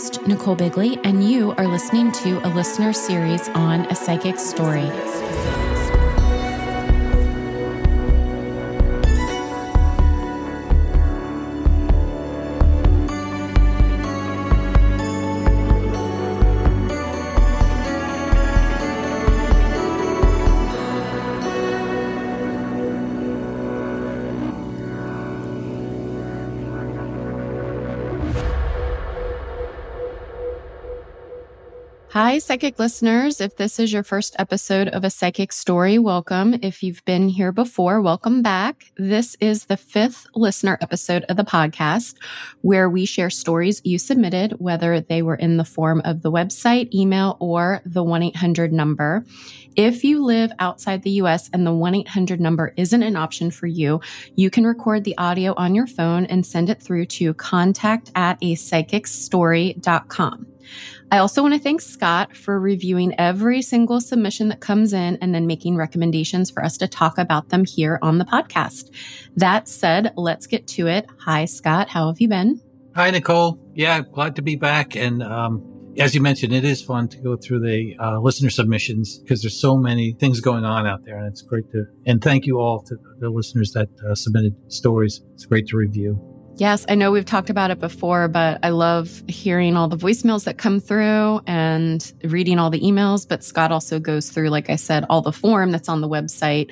Host, Nichole Bigley, and you are listening to a listener series on a psychic story. Hi, psychic listeners. If this is your first episode of a psychic story, welcome. If you've been here before, welcome back. This is the fifth listener episode of the podcast where we share stories you submitted, whether they were in the form of the website, email, or the 1 800 number. If you live outside the US and the 1 800 number isn't an option for you, you can record the audio on your phone and send it through to contact at a psychicstory.com. I also want to thank Scott for reviewing every single submission that comes in and then making recommendations for us to talk about them here on the podcast. That said, let's get to it. Hi, Scott. How have you been? Hi, Nichole. Yeah, glad to be back. And um, as you mentioned, it is fun to go through the uh, listener submissions because there's so many things going on out there, and it's great to. And thank you all to the listeners that uh, submitted stories. It's great to review. Yes, I know we've talked about it before, but I love hearing all the voicemails that come through and reading all the emails. But Scott also goes through, like I said, all the form that's on the website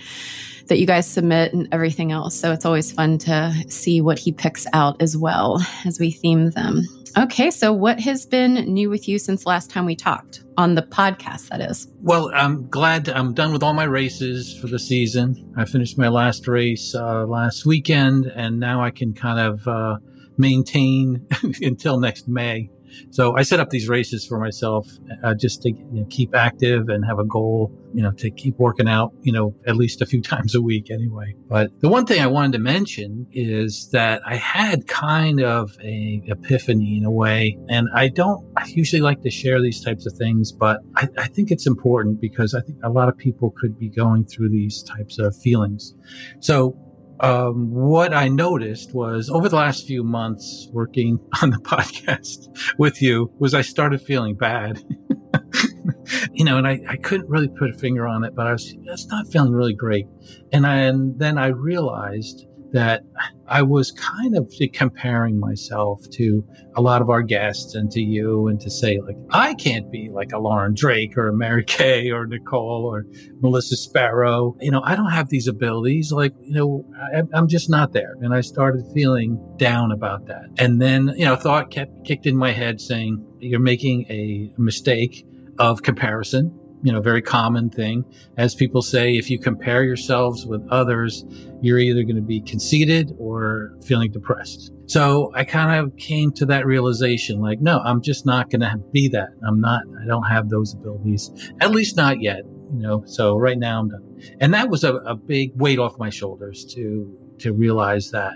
that you guys submit and everything else. So it's always fun to see what he picks out as well as we theme them. Okay, so what has been new with you since last time we talked on the podcast? That is. Well, I'm glad I'm done with all my races for the season. I finished my last race uh, last weekend, and now I can kind of uh, maintain until next May. So I set up these races for myself uh, just to you know, keep active and have a goal, you know, to keep working out, you know, at least a few times a week anyway. But the one thing I wanted to mention is that I had kind of a epiphany in a way, and I don't I usually like to share these types of things, but I, I think it's important because I think a lot of people could be going through these types of feelings. So um, what I noticed was over the last few months working on the podcast with you was I started feeling bad. you know, and I, I couldn't really put a finger on it, but I was just not feeling really great. And, I, and then I realized that I was kind of comparing myself to a lot of our guests and to you and to say like, I can't be like a Lauren Drake or a Mary Kay or Nichole or Melissa Sparrow. You know, I don't have these abilities. Like, you know, I, I'm just not there. And I started feeling down about that. And then, you know, thought kept kicked in my head saying, you're making a mistake of comparison you know, very common thing. As people say, if you compare yourselves with others, you're either going to be conceited or feeling depressed. So I kind of came to that realization, like, no, I'm just not going to be that. I'm not, I don't have those abilities, at least not yet, you know, so right now I'm done. And that was a, a big weight off my shoulders to, to realize that.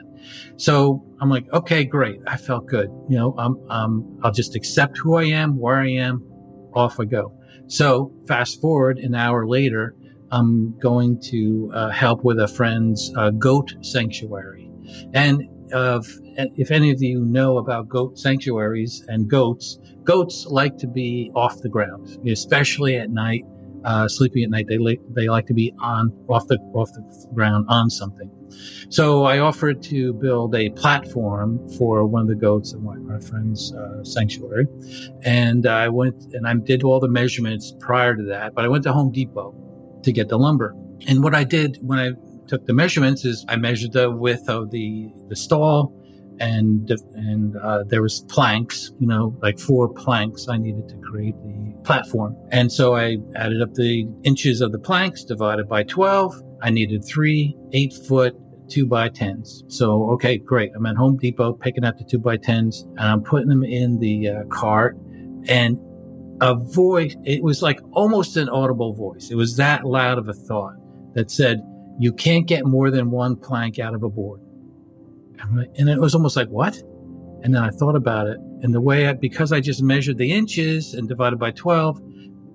So I'm like, okay, great. I felt good. You know, I'm, um, I'll just accept who I am, where I am, off I go. So fast forward an hour later, I'm going to uh, help with a friend's uh, goat sanctuary. And uh, if any of you know about goat sanctuaries and goats, goats like to be off the ground, especially at night. Uh, sleeping at night, they like they like to be on off the off the ground on something. So I offered to build a platform for one of the goats in my, friend's uh, sanctuary. And I went and I did all the measurements prior to that, but I went to Home Depot to get the lumber. And what I did when I took the measurements is I measured the width of the, the stall, and and uh, there was planks, you know, like four planks I needed to create the platform. And so I added up the inches of the planks divided by 12. I needed three eight foot two by tens. So, okay, great. I'm at Home Depot picking up the two by tens and I'm putting them in the uh, cart and a voice, it was like almost an audible voice. It was that loud of a thought that said, you can't get more than one plank out of a board. And it was almost like, what? And then I thought about it. And the way I, because I just measured the inches and divided by 12,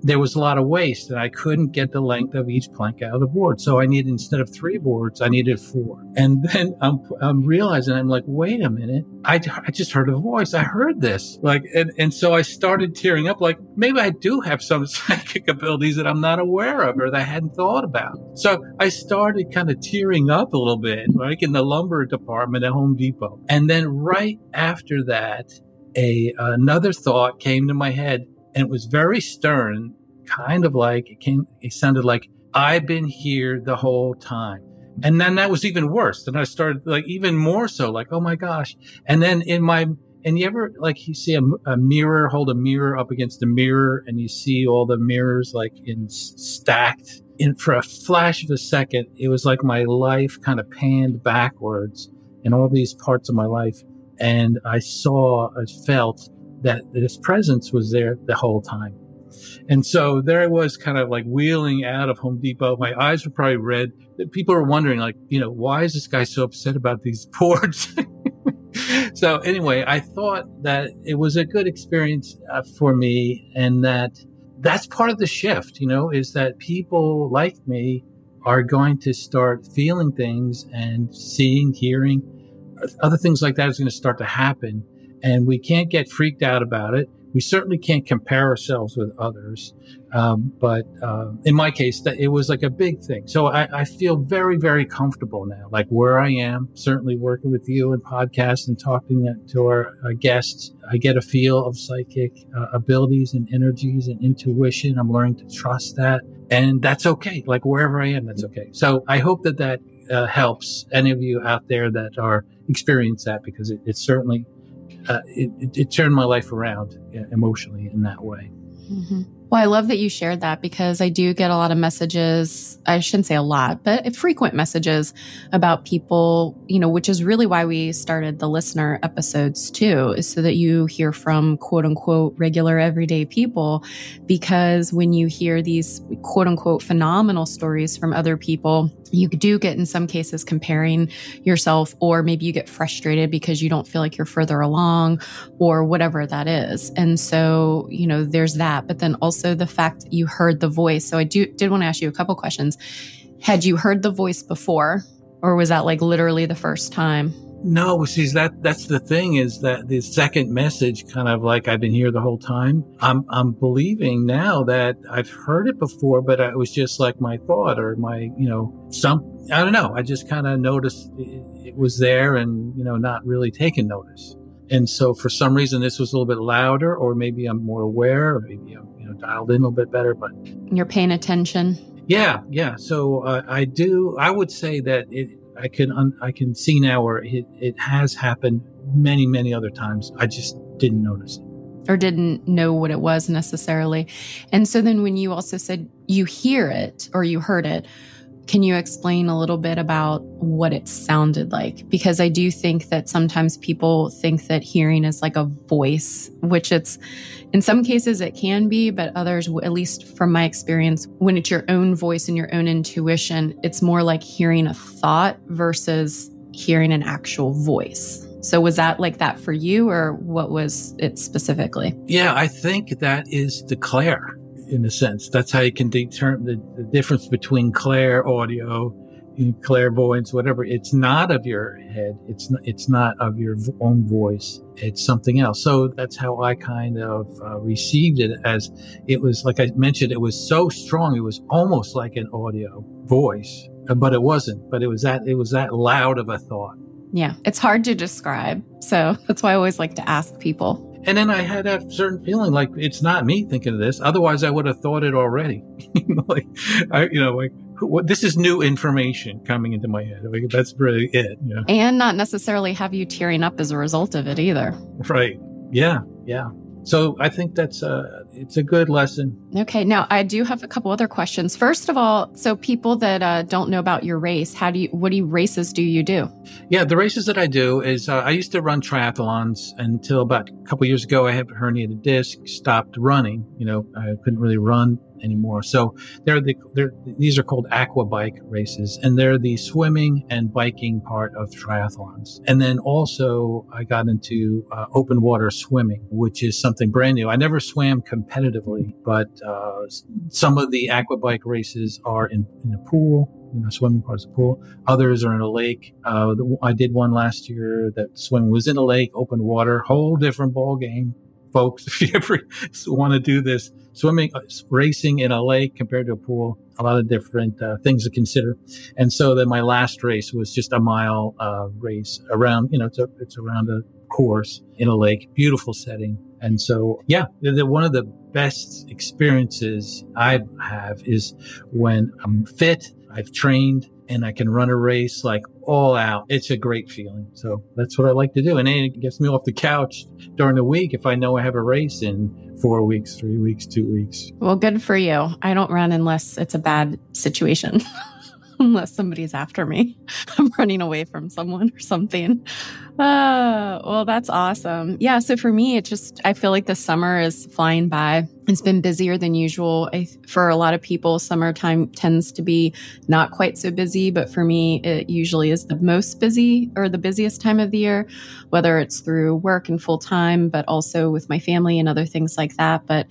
there was a lot of waste and I couldn't get the length of each plank out of the board. So I needed, instead of three boards, I needed four. And then I'm, I'm realizing, I'm like, wait a minute. I, I just heard a voice. I heard this. Like, and, and so I started tearing up like, maybe I do have some psychic abilities that I'm not aware of or that I hadn't thought about. So I started kind of tearing up a little bit, like in the lumber department at Home Depot. And then right after that, a, another thought came to my head and it was very stern, kind of like it came, it sounded like I've been here the whole time. And then that was even worse. And I started like even more so, like, oh my gosh. And then in my, and you ever like you see a, a mirror, hold a mirror up against a mirror and you see all the mirrors like in stacked and for a flash of a second, it was like my life kind of panned backwards in all these parts of my life. And I saw, I felt that this presence was there the whole time. And so there I was kind of like wheeling out of Home Depot. My eyes were probably red. People were wondering, like, you know, why is this guy so upset about these boards? so anyway, I thought that it was a good experience uh, for me and that that's part of the shift, you know, is that people like me are going to start feeling things and seeing, hearing, other things like that is going to start to happen and we can't get freaked out about it. We certainly can't compare ourselves with others. Um, but uh, in my case, that it was like a big thing. So I, I, feel very, very comfortable now, like where I am. Certainly working with you and podcasts and talking to our uh, guests, I get a feel of psychic uh, abilities and energies and intuition. I'm learning to trust that, and that's okay. Like wherever I am, that's okay. So I hope that that uh, helps any of you out there that are experience that because it, it certainly uh, it, it, turned my life around emotionally in that way. Mm-hmm. Well, I love that you shared that because I do get a lot of messages. I shouldn't say a lot, but frequent messages about people, you know, which is really why we started the listener episodes too, is so that you hear from quote unquote regular everyday people. Because when you hear these quote unquote phenomenal stories from other people, you do get in some cases comparing yourself, or maybe you get frustrated because you don't feel like you're further along or whatever that is. And so, you know, there's that. But then also the fact that you heard the voice. So I do, did want to ask you a couple questions. Had you heard the voice before, or was that like literally the first time? No, see that that's the thing is that the second message kind of like I've been here the whole time. I'm I'm believing now that I've heard it before, but it was just like my thought or my you know some I don't know. I just kind of noticed it, it was there and you know not really taking notice. And so for some reason this was a little bit louder, or maybe I'm more aware, or maybe I'm dialed in a little bit better. But you're paying attention. Yeah, yeah. So uh, I do. I would say that it I can un- I can see now where it, it has happened many many other times. I just didn't notice it or didn't know what it was necessarily. And so then when you also said you hear it or you heard it, can you explain a little bit about what it sounded like? Because I do think that sometimes people think that hearing is like a voice, which it's in some cases it can be, but others, at least from my experience, when it's your own voice and your own intuition, it's more like hearing a thought versus hearing an actual voice. So was that like that for you or what was it specifically? Yeah, I think that is the Claire in a sense. That's how you can determine the, the difference between clair audio and clairvoyance, whatever. It's not of your head. It's not, it's not of your own voice. It's something else. So that's how I kind of uh, received it as it was, like I mentioned, it was so strong. It was almost like an audio voice, but it wasn't, but it was that, it was that loud of a thought. Yeah. It's hard to describe. So that's why I always like to ask people and then I had a certain feeling like it's not me thinking of this. Otherwise, I would have thought it already. like, I, you know, like this is new information coming into my head. That's really it. You know? And not necessarily have you tearing up as a result of it either. Right. Yeah. Yeah. So I think that's a it's a good lesson. Okay, now I do have a couple other questions. First of all, so people that uh, don't know about your race, how do you what do you, races do you do? Yeah, the races that I do is uh, I used to run triathlons until about a couple years ago. I had herniated disc, stopped running. You know, I couldn't really run anymore. So they're the they're, these are called aqua bike races, and they're the swimming and biking part of triathlons. And then also I got into uh, open water swimming, which is something brand new. I never swam competitively, but uh, some of the aqua bike races are in, in a pool. You know, swimming part of the pool. Others are in a lake. Uh, I did one last year that swimming was in a lake, open water, whole different ball game folks, if you ever want to do this, swimming, uh, racing in a lake compared to a pool, a lot of different uh, things to consider. And so then my last race was just a mile uh, race around, you know, it's, a, it's around a course in a lake, beautiful setting. And so, yeah, the, the, one of the best experiences I have is when I'm fit, I've trained, and I can run a race like all out. It's a great feeling. So that's what I like to do. And it gets me off the couch during the week if I know I have a race in four weeks, three weeks, two weeks. Well, good for you. I don't run unless it's a bad situation. unless somebody's after me. I'm running away from someone or something. Uh, well, that's awesome. Yeah. So for me, it just, I feel like the summer is flying by. It's been busier than usual. I, for a lot of people, summertime tends to be not quite so busy, but for me, it usually is the most busy or the busiest time of the year, whether it's through work and full time, but also with my family and other things like that. But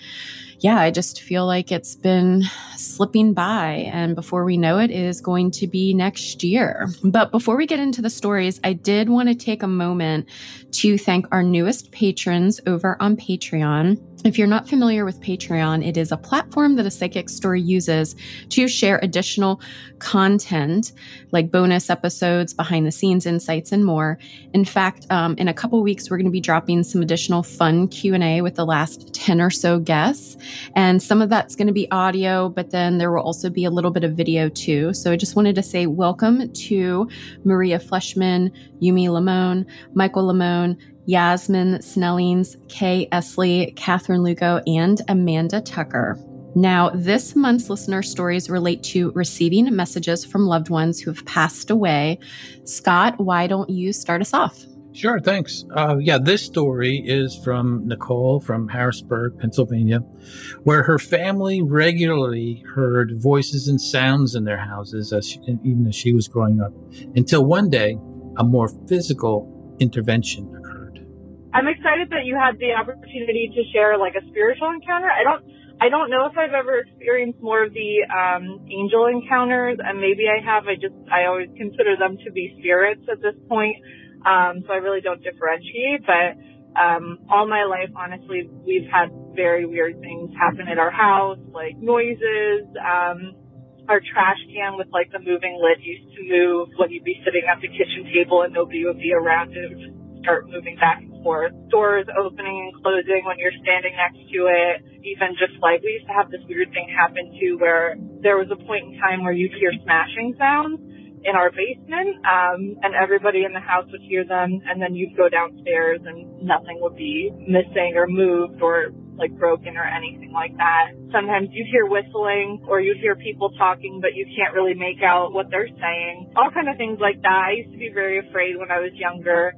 yeah, I just feel like it's been slipping by. And before we know it, it is going to be next year. But before we get into the stories, I did want to take a moment to thank our newest patrons over on Patreon. If you're not familiar with Patreon, it is a platform that a psychic story uses to share additional content like bonus episodes, behind the scenes insights, and more. In fact, um, in a couple weeks, we're going to be dropping some additional fun Q&A with the last 10 or so guests. And some of that's going to be audio, but then there will also be a little bit of video too. So I just wanted to say welcome to Maria Fleshman, Yumi Lamone, Michael Lamone, Yasmin Snellings, Kay Esley, Catherine Lugo, and Amanda Tucker. Now, this month's listener stories relate to receiving messages from loved ones who have passed away. Scott, why don't you start us off? Sure, thanks. Uh, yeah, this story is from Nicole from Harrisburg, Pennsylvania, where her family regularly heard voices and sounds in their houses, as she, even as she was growing up, until one day a more physical intervention I'm excited that you had the opportunity to share like a spiritual encounter. I don't I don't know if I've ever experienced more of the um, angel encounters, and maybe I have. I just I always consider them to be spirits at this point, um, so I really don't differentiate. But um, all my life, honestly, we've had very weird things happen at our house, like noises. Um, our trash can with like the moving lid used to move when you'd be sitting at the kitchen table and nobody would be around to start moving back and Doors opening and closing when you're standing next to it. Even just like we used to have this weird thing happen too where there was a point in time where you'd hear smashing sounds in our basement, um, and everybody in the house would hear them, and then you'd go downstairs and nothing would be missing or moved or like broken or anything like that. Sometimes you'd hear whistling or you'd hear people talking, but you can't really make out what they're saying. All kind of things like that. I used to be very afraid when I was younger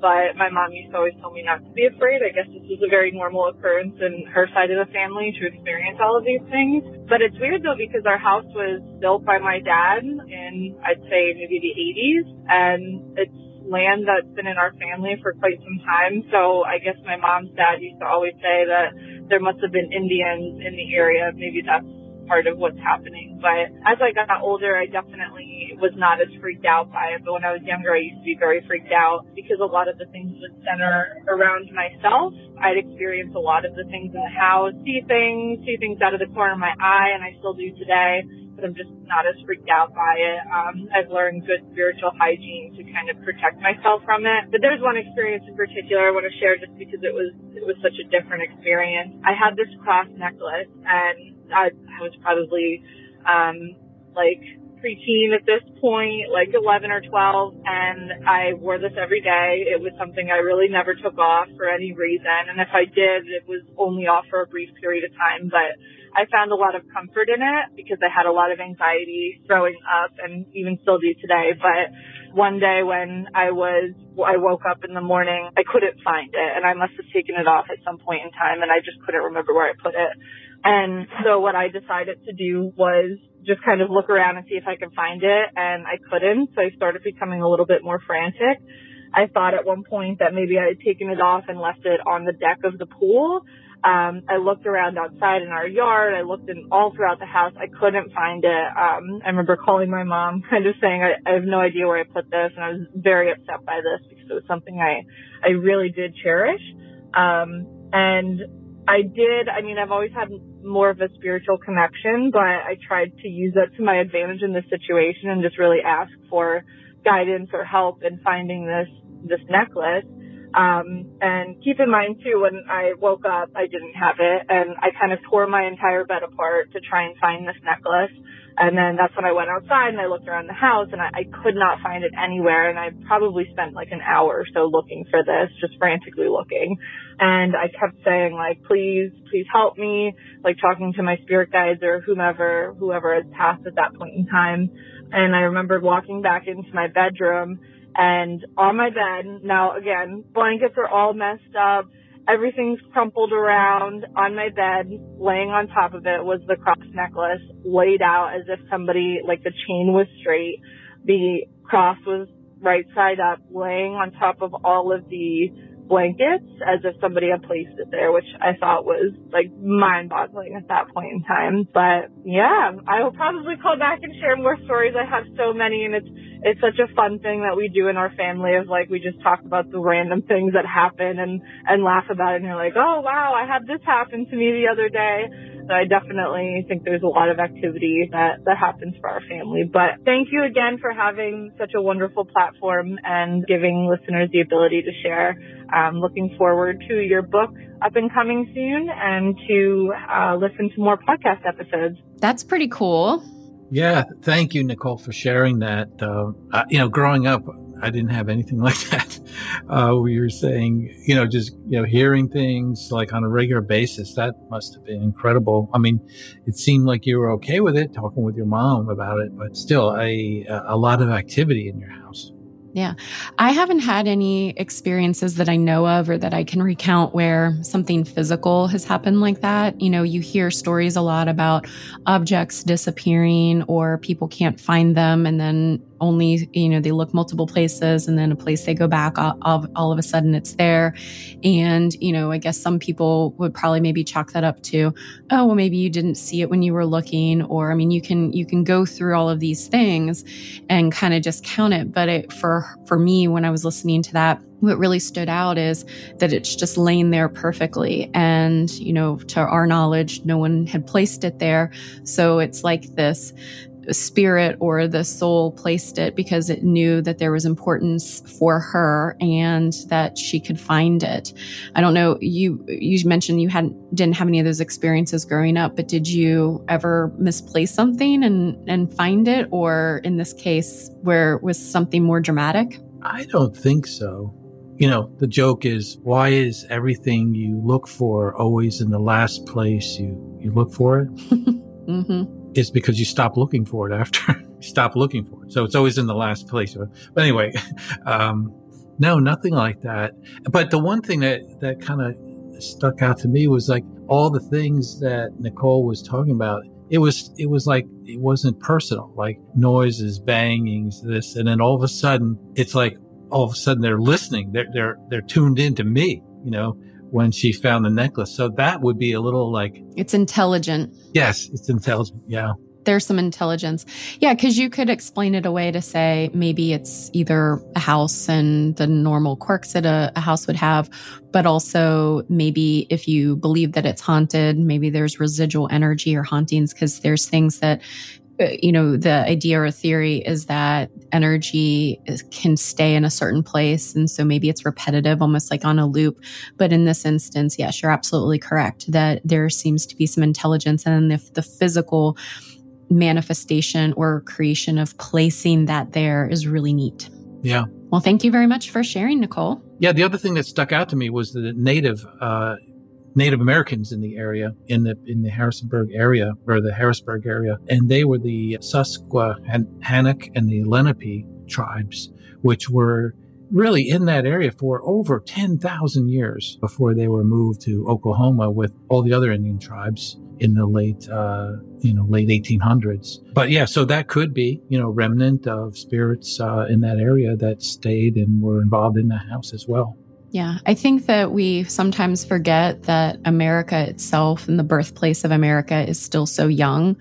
but my mom used to always tell me not to be afraid. I guess this was a very normal occurrence in her side of the family to experience all of these things. But it's weird though because our house was built by my dad in, I'd say maybe the 80s and it's land that's been in our family for quite some time. So I guess my mom's dad used to always say that there must have been Indians in the area. Maybe that's part of what's happening. But as I got older, I definitely was not as freaked out by it. But when I was younger, I used to be very freaked out because a lot of the things would center around myself. I'd experience a lot of the things in the house, see things, see things out of the corner of my eye, and I still do today. But I'm just not as freaked out by it. Um, I've learned good spiritual hygiene to kind of protect myself from it. But there's one experience in particular I want to share just because it was it was such a different experience. I had this cross necklace and I, I was probably um, like preteen at this point, like 11 or 12, and I wore this every day. It was something I really never took off for any reason, and if I did, it was only off for a brief period of time, but I found a lot of comfort in it because I had a lot of anxiety growing up and even still do today. But one day when I was, I woke up in the morning, I couldn't find it and I must have taken it off at some point in time and I just couldn't remember where I put it. And so what I decided to do was just kind of look around and see if I could find it and I couldn't. So I started becoming a little bit more frantic. I thought at one point that maybe I had taken it off and left it on the deck of the pool. Um, I looked around outside in our yard. I looked in all throughout the house. I couldn't find it. Um, I remember calling my mom, kind of saying, I, I have no idea where I put this. And I was very upset by this because it was something I, I really did cherish. Um, and I did, I mean, I've always had more of a spiritual connection, but I tried to use that to my advantage in this situation and just really ask for guidance or help in finding this, this necklace. Um, and keep in mind too, when I woke up, I didn't have it and I kind of tore my entire bed apart to try and find this necklace. And then that's when I went outside and I looked around the house and I, I could not find it anywhere. And I probably spent like an hour or so looking for this, just frantically looking. And I kept saying like, please, please help me, like talking to my spirit guides or whomever, whoever had passed at that point in time. And I remember walking back into my bedroom and on my bed, now again, blankets are all messed up. Everything's crumpled around on my bed. Laying on top of it was the cross necklace laid out as if somebody, like the chain was straight. The cross was right side up, laying on top of all of the blankets as if somebody had placed it there, which I thought was like mind boggling at that point in time. But yeah, I will probably call back and share more stories. I have so many and it's, it's such a fun thing that we do in our family of like, we just talk about the random things that happen and, and laugh about it. And you're like, oh wow, I had this happen to me the other day. So I definitely think there's a lot of activity that, that happens for our family. But thank you again for having such a wonderful platform and giving listeners the ability to share. I'm looking forward to your book up and coming soon and to uh, listen to more podcast episodes. That's pretty cool. Yeah, thank you, Nicole, for sharing that. Uh, uh, you know, growing up, I didn't have anything like that. Uh, we were saying, you know, just, you know, hearing things like on a regular basis, that must have been incredible. I mean, it seemed like you were okay with it, talking with your mom about it, but still a, a lot of activity in your house. Yeah. I haven't had any experiences that I know of or that I can recount where something physical has happened like that. You know, you hear stories a lot about objects disappearing or people can't find them and then only, you know, they look multiple places and then a place they go back, all, all, of a sudden it's there. And, you know, I guess some people would probably maybe chalk that up to, oh, well, maybe you didn't see it when you were looking. Or, I mean, you can, you can go through all of these things and kind of just count it. But it, for, for me, when I was listening to that, what really stood out is that it's just laying there perfectly. And, you know, to our knowledge, no one had placed it there. So it's like this spirit or the soul placed it because it knew that there was importance for her and that she could find it. I don't know. You you mentioned you hadn't didn't have any of those experiences growing up, but did you ever misplace something and and find it, or in this case, where was something more dramatic? I don't think so. You know, the joke is why is everything you look for always in the last place you you look for it? mm-hmm is because you stop looking for it after you stop looking for it. So it's always in the last place. But anyway, um, no, nothing like that. But the one thing that, that kind of stuck out to me was like all the things that Nicole was talking about. It was, it was like, it wasn't personal, like noises, bangings, this. And then all of a sudden, it's like, all of a sudden they're listening. They're, they're, they're tuned into me, you know, when she found the necklace. So that would be a little like it's intelligent. Yes, it's intelligent. Yeah. There's some intelligence. Yeah, because you could explain it away to say maybe it's either a house and the normal quirks that a, a house would have, but also maybe if you believe that it's haunted, maybe there's residual energy or hauntings because there's things that you know, the idea or theory is that energy is, can stay in a certain place. And so maybe it's repetitive, almost like on a loop. But in this instance, yes, you're absolutely correct that there seems to be some intelligence. And if the physical manifestation or creation of placing that there is really neat. Yeah. Well, thank you very much for sharing, Nicole. Yeah, the other thing that stuck out to me was the native uh, Native Americans in the area, in the in the Harrisonburg area or the Harrisburg area, and they were the Susquehannock and the Lenape tribes, which were really in that area for over 10,000 years before they were moved to Oklahoma with all the other Indian tribes in the late, uh, you know, late 1800s. But yeah, so that could be, you know, remnant of spirits uh, in that area that stayed and were involved in the house as well. Yeah, I think that we sometimes forget that America itself and the birthplace of America is still so young,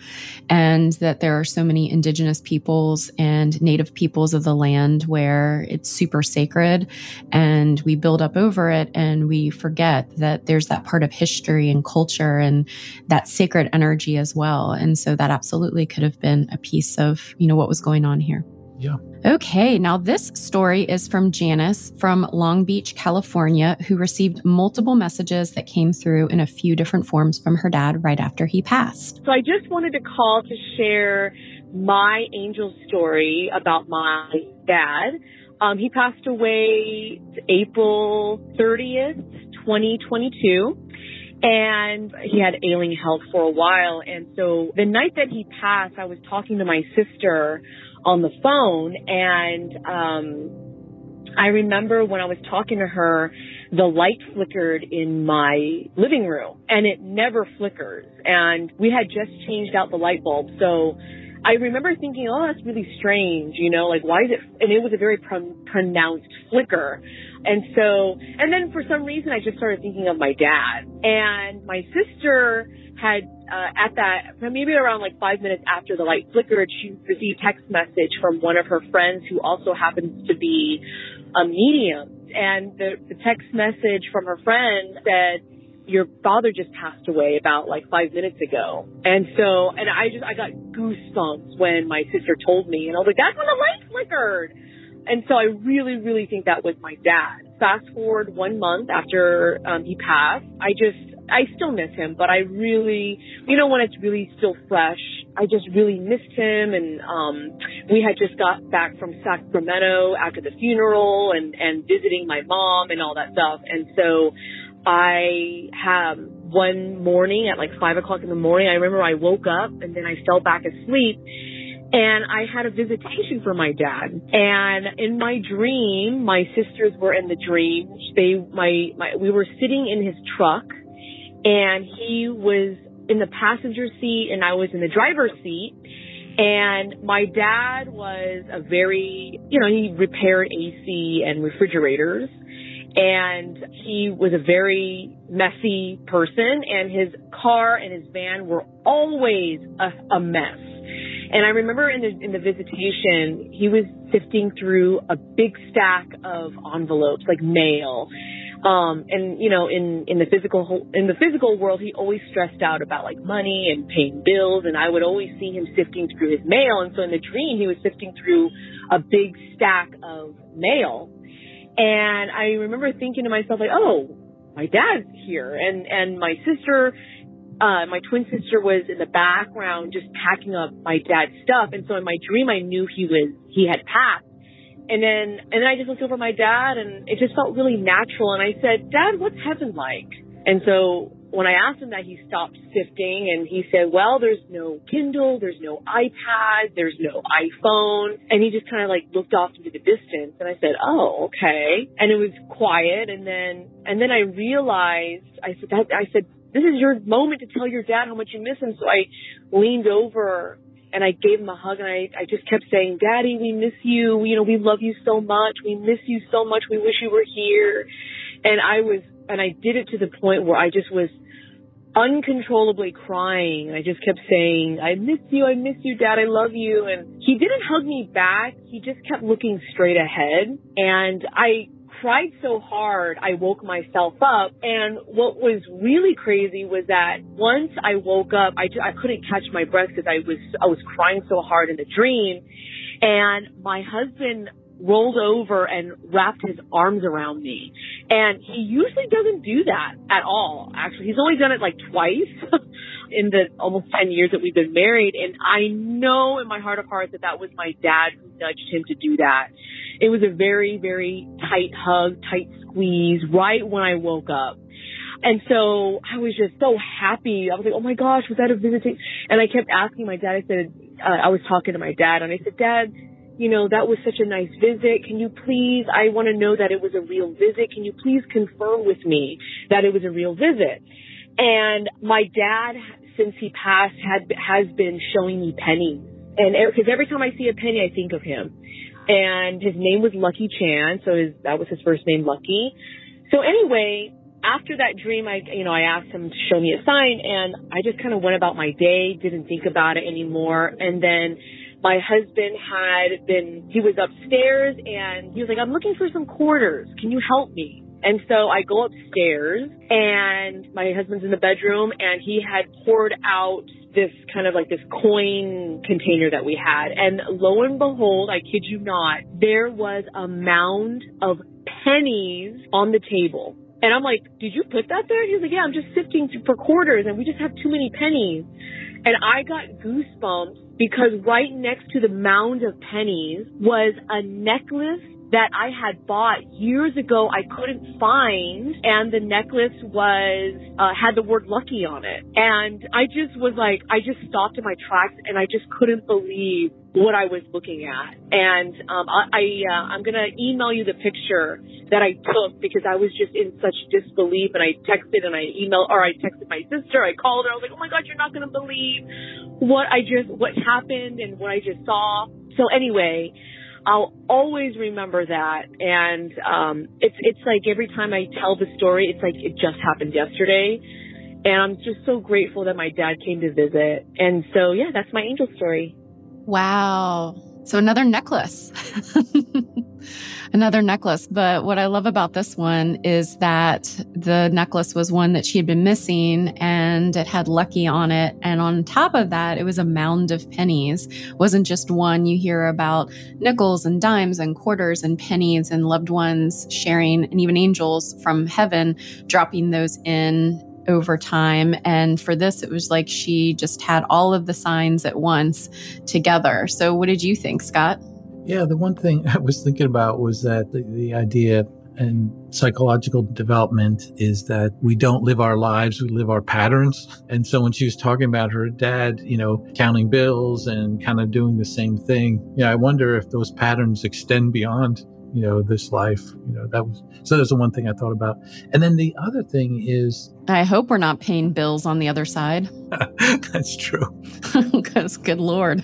and that there are so many indigenous peoples and native peoples of the land where it's super sacred, and we build up over it and we forget that there's that part of history and culture and that sacred energy as well. And so that absolutely could have been a piece of, you know, what was going on here. Yeah. Okay, now this story is from Janice from Long Beach, California, who received multiple messages that came through in a few different forms from her dad right after he passed. So I just wanted to call to share my angel story about my dad. Um, he passed away April 30th, 2022 and he had ailing health for a while. And so the night that he passed, I was talking to my sister on the phone and um I remember when I was talking to her the light flickered in my living room and it never flickers and we had just changed out the light bulb so I remember thinking, oh, that's really strange, you know, like why is it? And it was a very pr- pronounced flicker. And so, and then for some reason, I just started thinking of my dad. And my sister had uh, at that maybe around like five minutes after the light flickered, she received text message from one of her friends who also happens to be a medium. And the, the text message from her friend said, your father just passed away about like five minutes ago. And so, and I just, I got goosebumps when my sister told me and I was like, that's when the light flickered. And so I really, really think that was my dad. Fast forward one month after um, he passed, I just, I still miss him, but I really, you know, when it's really still fresh, I just really missed him. And um, we had just got back from Sacramento after the funeral and and visiting my mom and all that stuff. And so I have one morning at like five o'clock in the morning. I remember I woke up and then I fell back asleep and I had a visitation for my dad. And in my dream, my sisters were in the dream. They, my, my, we were sitting in his truck and he was in the passenger seat and I was in the driver's seat. And my dad was a very, you know, he repaired AC and refrigerators and he was a very messy person and his car and his van were always a, a mess. And I remember in the in the visitation, he was sifting through a big stack of envelopes, like mail. Um, and you know, in in the physical in the physical world, he always stressed out about like money and paying bills. And I would always see him sifting through his mail. And so in the dream, he was sifting through a big stack of mail. And I remember thinking to myself, like, oh, my dad's here. And, and my sister, uh, my twin sister was in the background just packing up my dad's stuff. And so in my dream, I knew he was, he had passed. And then, and then I just looked over my dad and it just felt really natural. And I said, Dad, what's heaven like? And so when I asked him that, he stopped sifting and he said, well, there's no Kindle, there's no iPad, there's no iPhone. And he just kind of like looked off into the distance. And I said, oh, okay. And it was quiet. And then, and then I realized, I said, I said, this is your moment to tell your dad how much you miss him. So I leaned over and I gave him a hug and I, I just kept saying, Daddy, we miss you. You know, we love you so much. We miss you so much. We wish you were here. And I was and I did it to the point where I just was uncontrollably crying. I just kept saying, I miss you, I miss you, dad, I love you. And he didn't hug me back. He just kept looking straight ahead. And I cried so hard, I woke myself up. And what was really crazy was that once I woke up, I, I couldn't catch my breath because I was, I was crying so hard in the dream. And my husband rolled over and wrapped his arms around me. And he usually doesn't do that at all. Actually, he's only done it like twice. in the almost 10 years that we've been married. And I know in my heart of hearts that that was my dad who nudged him to do that. It was a very, very tight hug, tight squeeze right when I woke up. And so I was just so happy. I was like, oh my gosh, was that a visiting? And I kept asking my dad, I said, uh, I was talking to my dad and I said, dad, you know, that was such a nice visit. Can you please, I want to know that it was a real visit. Can you please confirm with me that it was a real visit? And my dad, since he passed, had, has been showing me pennies. And because every time I see a penny, I think of him. And his name was Lucky Chan. So his, that was his first name, Lucky. So anyway, after that dream, I, you know, I asked him to show me a sign and I just kind of went about my day, didn't think about it anymore. And then my husband had been, he was upstairs and he was like, I'm looking for some quarters. Can you help me? And so I go upstairs and my husband's in the bedroom and he had poured out this kind of like this coin container that we had. And lo and behold, I kid you not, there was a mound of pennies on the table. And I'm like, did you put that there? He's like, yeah, I'm just sifting for quarters and we just have too many pennies. And I got goosebumps because right next to the mound of pennies was a necklace that I had bought years ago I couldn't find and the necklace was uh, had the word lucky on it. And I just was like I just stopped in my tracks and I just couldn't believe what I was looking at. And um, I, I uh, I'm gonna email you the picture that I took because I was just in such disbelief and I texted and I emailed or I texted my sister I called her I was like oh my god you're not gonna believe what I just what happened and what I just saw. So anyway I'll always remember that. And um, it's it's like every time I tell the story, it's like it just happened yesterday. And I'm just so grateful that my dad came to visit. And so yeah, that's my angel story. Wow. So another necklace. another necklace. But what I love about this one is that the necklace was one that she had been missing and it had lucky on it. And on top of that, it was a mound of pennies. It wasn't just one. You hear about nickels and dimes and quarters and pennies and loved ones sharing and even angels from heaven dropping those in over time. And for this, it was like she just had all of the signs at once together. So, what did you think, Scott? Yeah, the one thing I was thinking about was that the, the idea and psychological development is that we don't live our lives, we live our patterns. And so when she was talking about her dad, you know, counting bills and kind of doing the same thing, yeah, I wonder if those patterns extend beyond you know this life you know that was so there's the one thing i thought about. And then the other thing is i hope we're not paying bills on the other side. That's true. Because good lord.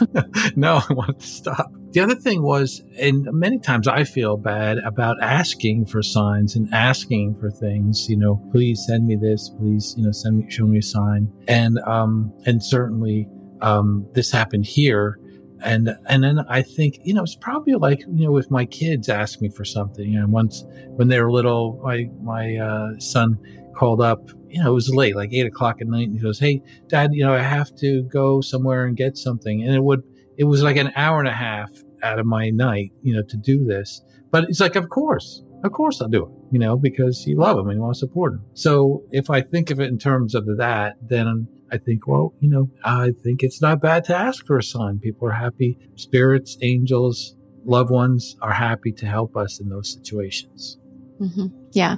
No i wanted to stop. The other thing was and many times i feel bad about asking for signs and asking for things you know please send me this please you know send me show me a sign. And um and certainly um this happened here and and then I think you know it's probably like you know if my kids ask me for something and once when they were little my my uh, son called up you know it was late like eight o'clock at night and he goes hey dad you know I have to go somewhere and get something. And it would it was like an hour and a half out of my night you know to do this. But it's like of course of course I'll do it you know because you love them and you want to support them. so if I think of it in terms of that then I think, well, you know, I think it's not bad to ask for a sign. People are happy. Spirits, angels, loved ones are happy to help us in those situations. Mm-hmm. Yeah.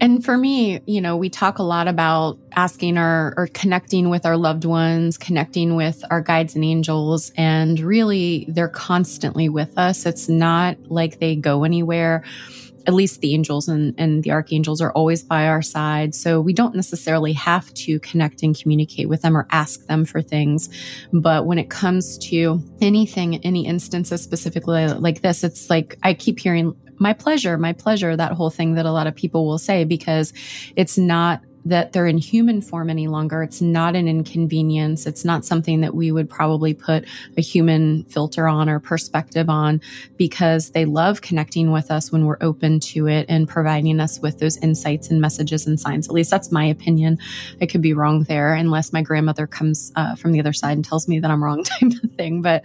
And for me, you know, we talk a lot about asking our or connecting with our loved ones, connecting with our guides and angels. And really, they're constantly with us. It's not like they go anywhere at least the angels and, and the archangels are always by our side. So we don't necessarily have to connect and communicate with them or ask them for things. But when it comes to anything, any instances specifically like this, it's like I keep hearing my pleasure, my pleasure, that whole thing that a lot of people will say because it's not that they're in human form any longer. It's not an inconvenience. It's not something that we would probably put a human filter on or perspective on because they love connecting with us when we're open to it and providing us with those insights and messages and signs. At least that's my opinion. I could be wrong there unless my grandmother comes uh, from the other side and tells me that I'm wrong type of thing. But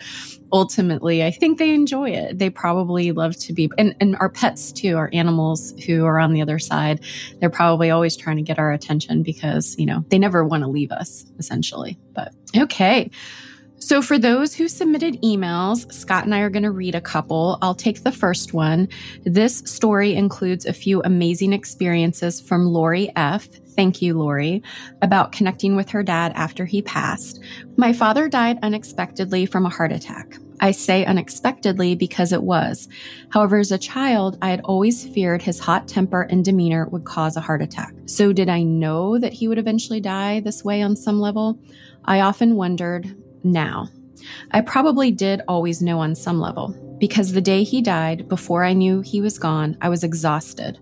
ultimately, I think they enjoy it. They probably love to be, and, and our pets too, our animals who are on the other side, they're probably always trying to get our attention because, you know, they never want to leave us essentially. But okay. So, for those who submitted emails, Scott and I are going to read a couple. I'll take the first one. This story includes a few amazing experiences from Lori F. Thank you, Lori, about connecting with her dad after he passed. My father died unexpectedly from a heart attack. I say unexpectedly because it was. However, as a child, I had always feared his hot temper and demeanor would cause a heart attack. So, did I know that he would eventually die this way on some level? I often wondered, now. I probably did always know on some level, because the day he died, before I knew he was gone, I was exhausted.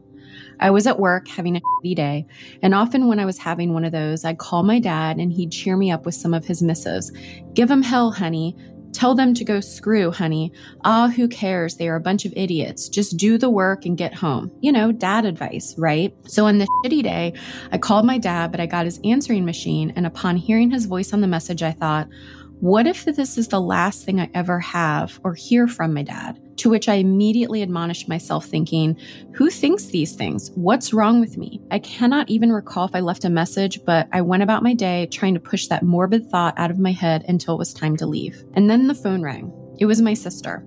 I was at work having a shitty day, and often when I was having one of those, I'd call my dad and he'd cheer me up with some of his missives. Give 'em hell, honey. Tell them to go screw, honey. Ah, who cares? They are a bunch of idiots. Just do the work and get home. You know, dad advice, right? So on the shitty day, I called my dad, but I got his answering machine, and upon hearing his voice on the message, I thought, what if this is the last thing I ever have or hear from my dad? To which I immediately admonished myself, thinking, Who thinks these things? What's wrong with me? I cannot even recall if I left a message, but I went about my day trying to push that morbid thought out of my head until it was time to leave. And then the phone rang. It was my sister.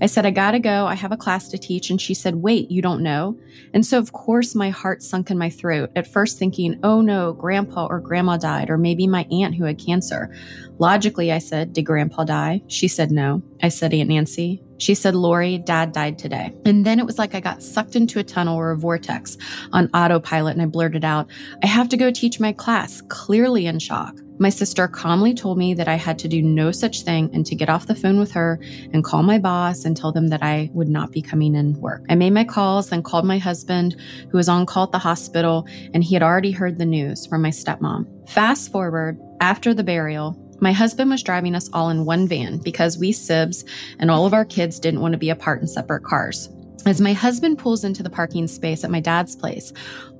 I said, I gotta go. I have a class to teach. And she said, Wait, you don't know? And so, of course, my heart sunk in my throat, at first thinking, Oh no, grandpa or grandma died, or maybe my aunt who had cancer. Logically, I said, Did grandpa die? She said, No. I said, Aunt Nancy. She said, Lori, dad died today. And then it was like I got sucked into a tunnel or a vortex on autopilot and I blurted out, I have to go teach my class, clearly in shock. My sister calmly told me that I had to do no such thing and to get off the phone with her and call my boss and tell them that I would not be coming in work. I made my calls, then called my husband, who was on call at the hospital, and he had already heard the news from my stepmom. Fast forward, after the burial, my husband was driving us all in one van because we sibs and all of our kids didn't want to be apart in separate cars. As my husband pulls into the parking space at my dad's place,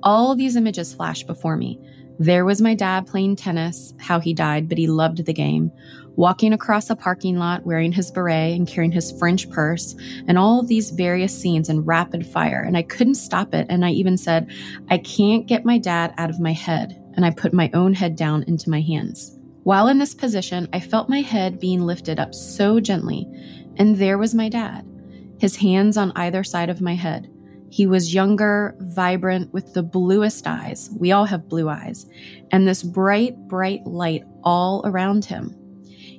all these images flash before me. There was my dad playing tennis, how he died, but he loved the game. Walking across a parking lot wearing his beret and carrying his French purse, and all of these various scenes in rapid fire. And I couldn't stop it. And I even said, I can't get my dad out of my head. And I put my own head down into my hands. While in this position, I felt my head being lifted up so gently. And there was my dad, his hands on either side of my head. He was younger, vibrant, with the bluest eyes. We all have blue eyes. And this bright, bright light all around him.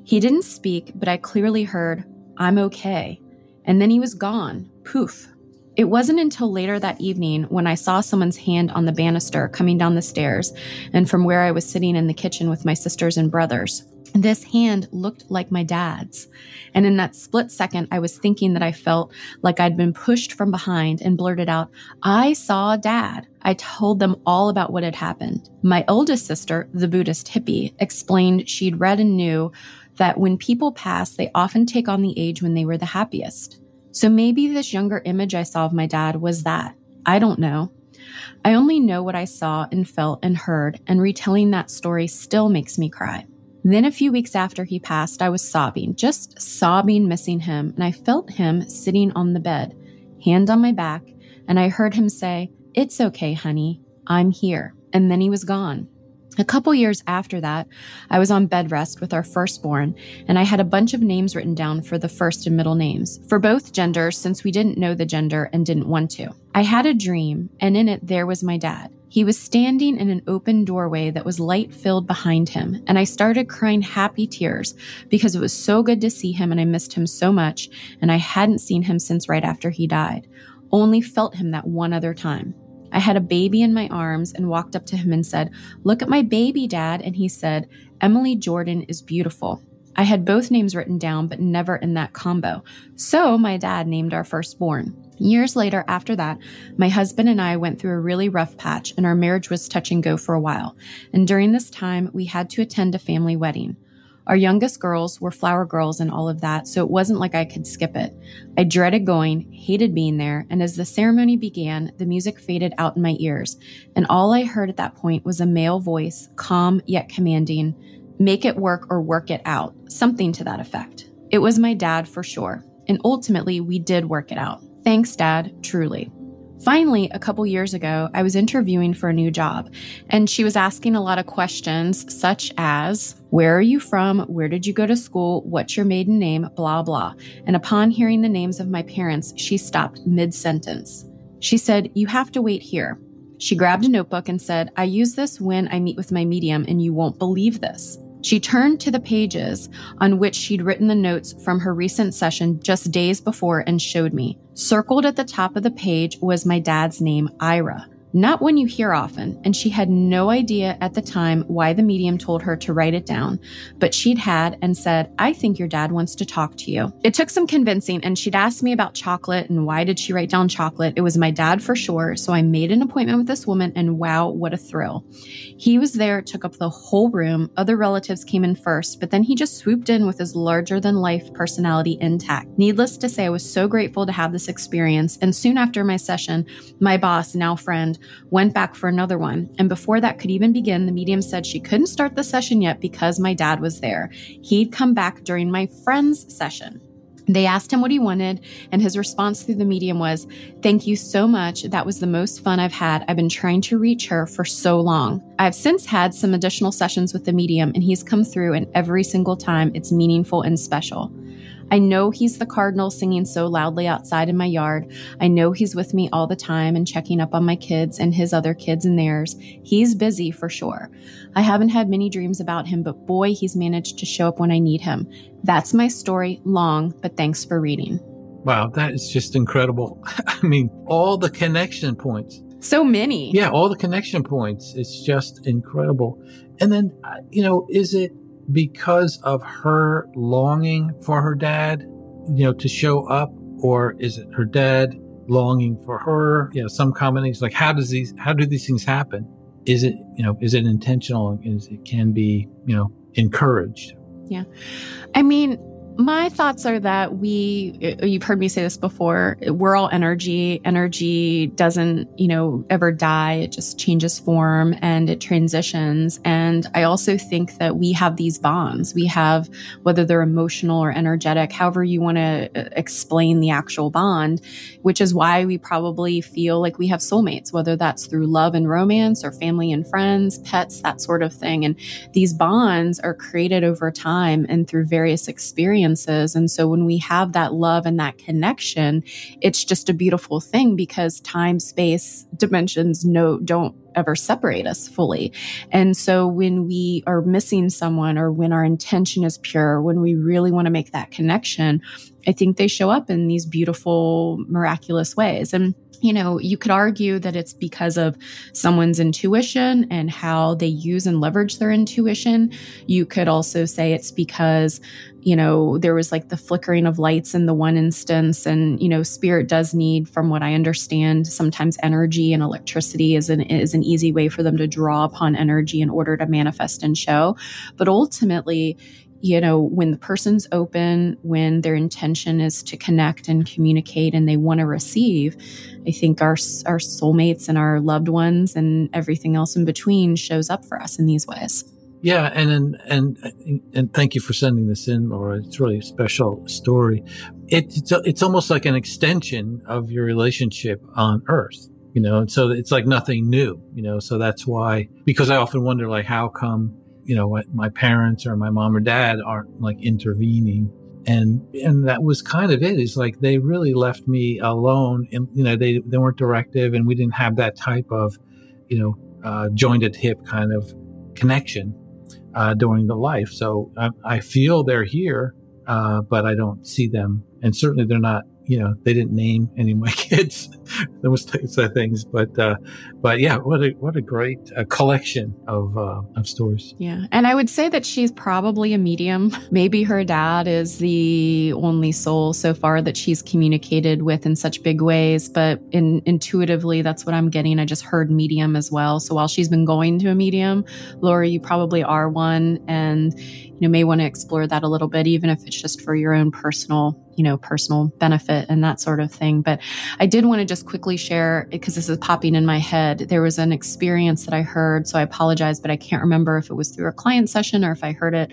He didn't speak, but I clearly heard, I'm okay. And then he was gone. Poof. It wasn't until later that evening when I saw someone's hand on the banister coming down the stairs and from where I was sitting in the kitchen with my sisters and brothers. This hand looked like my dad's. And in that split second, I was thinking that I felt like I'd been pushed from behind and blurted out, I saw dad. I told them all about what had happened. My oldest sister, the Buddhist hippie, explained she'd read and knew that when people pass, they often take on the age when they were the happiest. So maybe this younger image I saw of my dad was that. I don't know. I only know what I saw and felt and heard, and retelling that story still makes me cry. Then, a few weeks after he passed, I was sobbing, just sobbing, missing him, and I felt him sitting on the bed, hand on my back, and I heard him say, It's okay, honey, I'm here. And then he was gone. A couple years after that, I was on bed rest with our firstborn, and I had a bunch of names written down for the first and middle names, for both genders, since we didn't know the gender and didn't want to. I had a dream, and in it, there was my dad. He was standing in an open doorway that was light filled behind him, and I started crying happy tears because it was so good to see him and I missed him so much, and I hadn't seen him since right after he died, only felt him that one other time. I had a baby in my arms and walked up to him and said, Look at my baby, Dad. And he said, Emily Jordan is beautiful. I had both names written down, but never in that combo. So my dad named our firstborn. Years later, after that, my husband and I went through a really rough patch, and our marriage was touch and go for a while. And during this time, we had to attend a family wedding. Our youngest girls were flower girls and all of that, so it wasn't like I could skip it. I dreaded going, hated being there, and as the ceremony began, the music faded out in my ears, and all I heard at that point was a male voice, calm yet commanding, make it work or work it out, something to that effect. It was my dad for sure, and ultimately we did work it out. Thanks, Dad, truly. Finally, a couple years ago, I was interviewing for a new job, and she was asking a lot of questions, such as Where are you from? Where did you go to school? What's your maiden name? Blah, blah. And upon hearing the names of my parents, she stopped mid sentence. She said, You have to wait here. She grabbed a notebook and said, I use this when I meet with my medium, and you won't believe this. She turned to the pages on which she'd written the notes from her recent session just days before and showed me. Circled at the top of the page was my dad's name, Ira not one you hear often, and she had no idea at the time why the medium told her to write it down, but she'd had and said, I think your dad wants to talk to you. It took some convincing, and she'd asked me about chocolate and why did she write down chocolate. It was my dad for sure, so I made an appointment with this woman, and wow, what a thrill. He was there, took up the whole room. Other relatives came in first, but then he just swooped in with his larger than life personality intact. Needless to say, I was so grateful to have this experience, and soon after my session, my boss, now friend, went back for another one. And before that could even begin, the medium said she couldn't start the session yet because my dad was there. He'd come back during my friend's session. They asked him what he wanted, and his response through the medium was, Thank you so much. That was the most fun I've had. I've been trying to reach her for so long. I've since had some additional sessions with the medium, and he's come through, and every single time it's meaningful and special. I know he's the cardinal singing so loudly outside in my yard. I know he's with me all the time and checking up on my kids and his other kids and theirs. He's busy for sure. I haven't had many dreams about him, but boy, he's managed to show up when I need him. That's my story, long, but thanks for reading. Wow, that is just incredible. I mean, all the connection points. So many. Yeah, all the connection points. It's just incredible. And then, uh, you know, is it because of her longing for her dad, you know, to show up, or is it her dad longing for her? You know, some combination. Like, how does these? How do these things happen? Is it, you know, is it intentional? Is it can be, you know, encouraged? Yeah, I mean, my thoughts are that we, you've heard me say this before, we're all energy. Energy doesn't, you know, ever die. It just changes form and it transitions. And I also think that we have these bonds. We have, whether they're emotional or energetic, however you want to uh, explain the actual bond, which is why we probably feel like we have soulmates, whether that's through love and romance or family and friends, pets, that sort of thing. And these bonds are created over time and through various experiences experiences. And so when we have that love and that connection, it's just a beautiful thing because time, space, dimensions no don't ever separate us fully. And so when we are missing someone or when our intention is pure, when we really want to make that connection, I think they show up in these beautiful, miraculous ways. And you know, you could argue that it's because of someone's intuition and how they use and leverage their intuition. You could also say it's because, you know, there was like the flickering of lights in the one instance. And, you know, spirit does need, from what I understand, sometimes energy and electricity is an, is an easy way for them to draw upon energy in order to manifest and show. But ultimately, you know, when the person's open, when their intention is to connect and communicate and they want to receive, I think our, our soulmates and our loved ones and everything else in between shows up for us in these ways. Yeah, and and and, and thank you for sending this in, Laura. It's really a special story. It, it's it's almost like an extension of your relationship on Earth, you know. And so it's like nothing new, you know. So that's why, because I often wonder, like, how come you know, my parents or my mom or dad aren't like intervening. And, and that was kind of it. Is like they really left me alone and, you know, they, they weren't directive and we didn't have that type of, you know, uh, joined at hip kind of connection, uh, during the life. So I, I feel they're here, uh, but I don't see them. And certainly they're not you know they didn't name any of my kids those types of things. But uh but yeah what a what a great uh, collection of uh of stories. Yeah. And i would say that she's probably a medium. Maybe her dad is the only soul so far that she's communicated with in such big ways. But in intuitively that's what i'm getting. I just heard medium as well. So while she's been going to a medium laura you probably are one. And you may want to explore that a little bit even if it's just for your own personal you know, personal benefit and that sort of thing. But I did want to just quickly share because this is popping in my head. There was an experience that I heard, so I apologize, but I can't remember if it was through a client session or if I heard it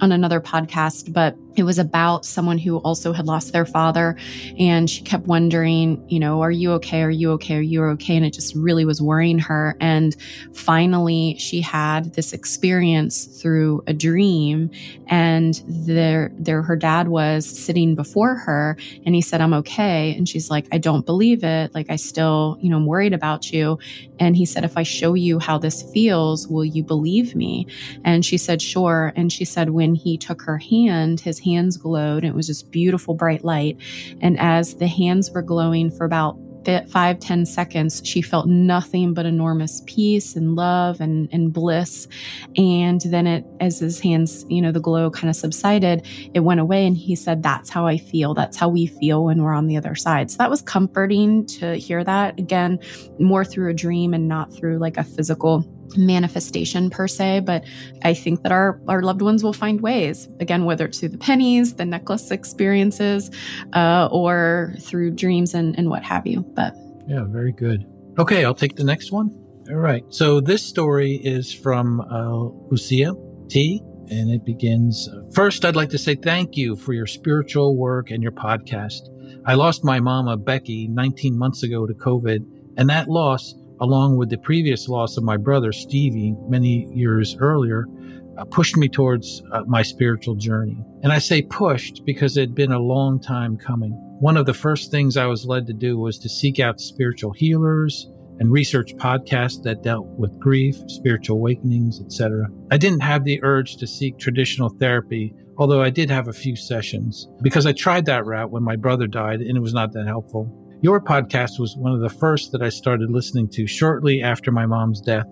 on another podcast, but it was about someone who also had lost their father. And she kept wondering, you know, are you okay? Are you okay? Are you okay? And it just really was worrying her. And finally, she had this experience through a dream. And there, there, her dad was sitting before her and he said, I'm okay. And she's like, I don't believe it. Like, I still, you know, I'm worried about you. And he said, if I show you how this feels, will you believe me? And she said, sure. And she said, when he took her hand, his hands glowed. It was just beautiful, bright light. And as the hands were glowing for about five ten seconds, she felt nothing but enormous peace and love and, and bliss. And then it, as his hands, you know, the glow kind of subsided, it went away. And he said, that's how I feel. That's how we feel when we're on the other side. So that was comforting to hear that again, more through a dream and not through like a physical manifestation per se, but I think that our, our loved ones will find ways, again, whether it's through the pennies, the necklace experiences, uh, or through dreams and, and what have you. But yeah, very good. Okay, I'll take the next one. All right. So this story is from uh, Lucia T. And it begins First, I'd like to say thank you for your spiritual work and your podcast. I lost my mama, Becky, 19 months ago to COVID, and that loss along with the previous loss of my brother, Stevie, many years earlier, uh, pushed me towards uh, my spiritual journey. And I say pushed because it had been a long time coming. One of the first things I was led to do was to seek out spiritual healers and research podcasts that dealt with grief, spiritual awakenings, etc. I didn't have the urge to seek traditional therapy, although I did have a few sessions because I tried that route when my brother died and it was not that helpful. Your podcast was one of the first that I started listening to shortly after my mom's death.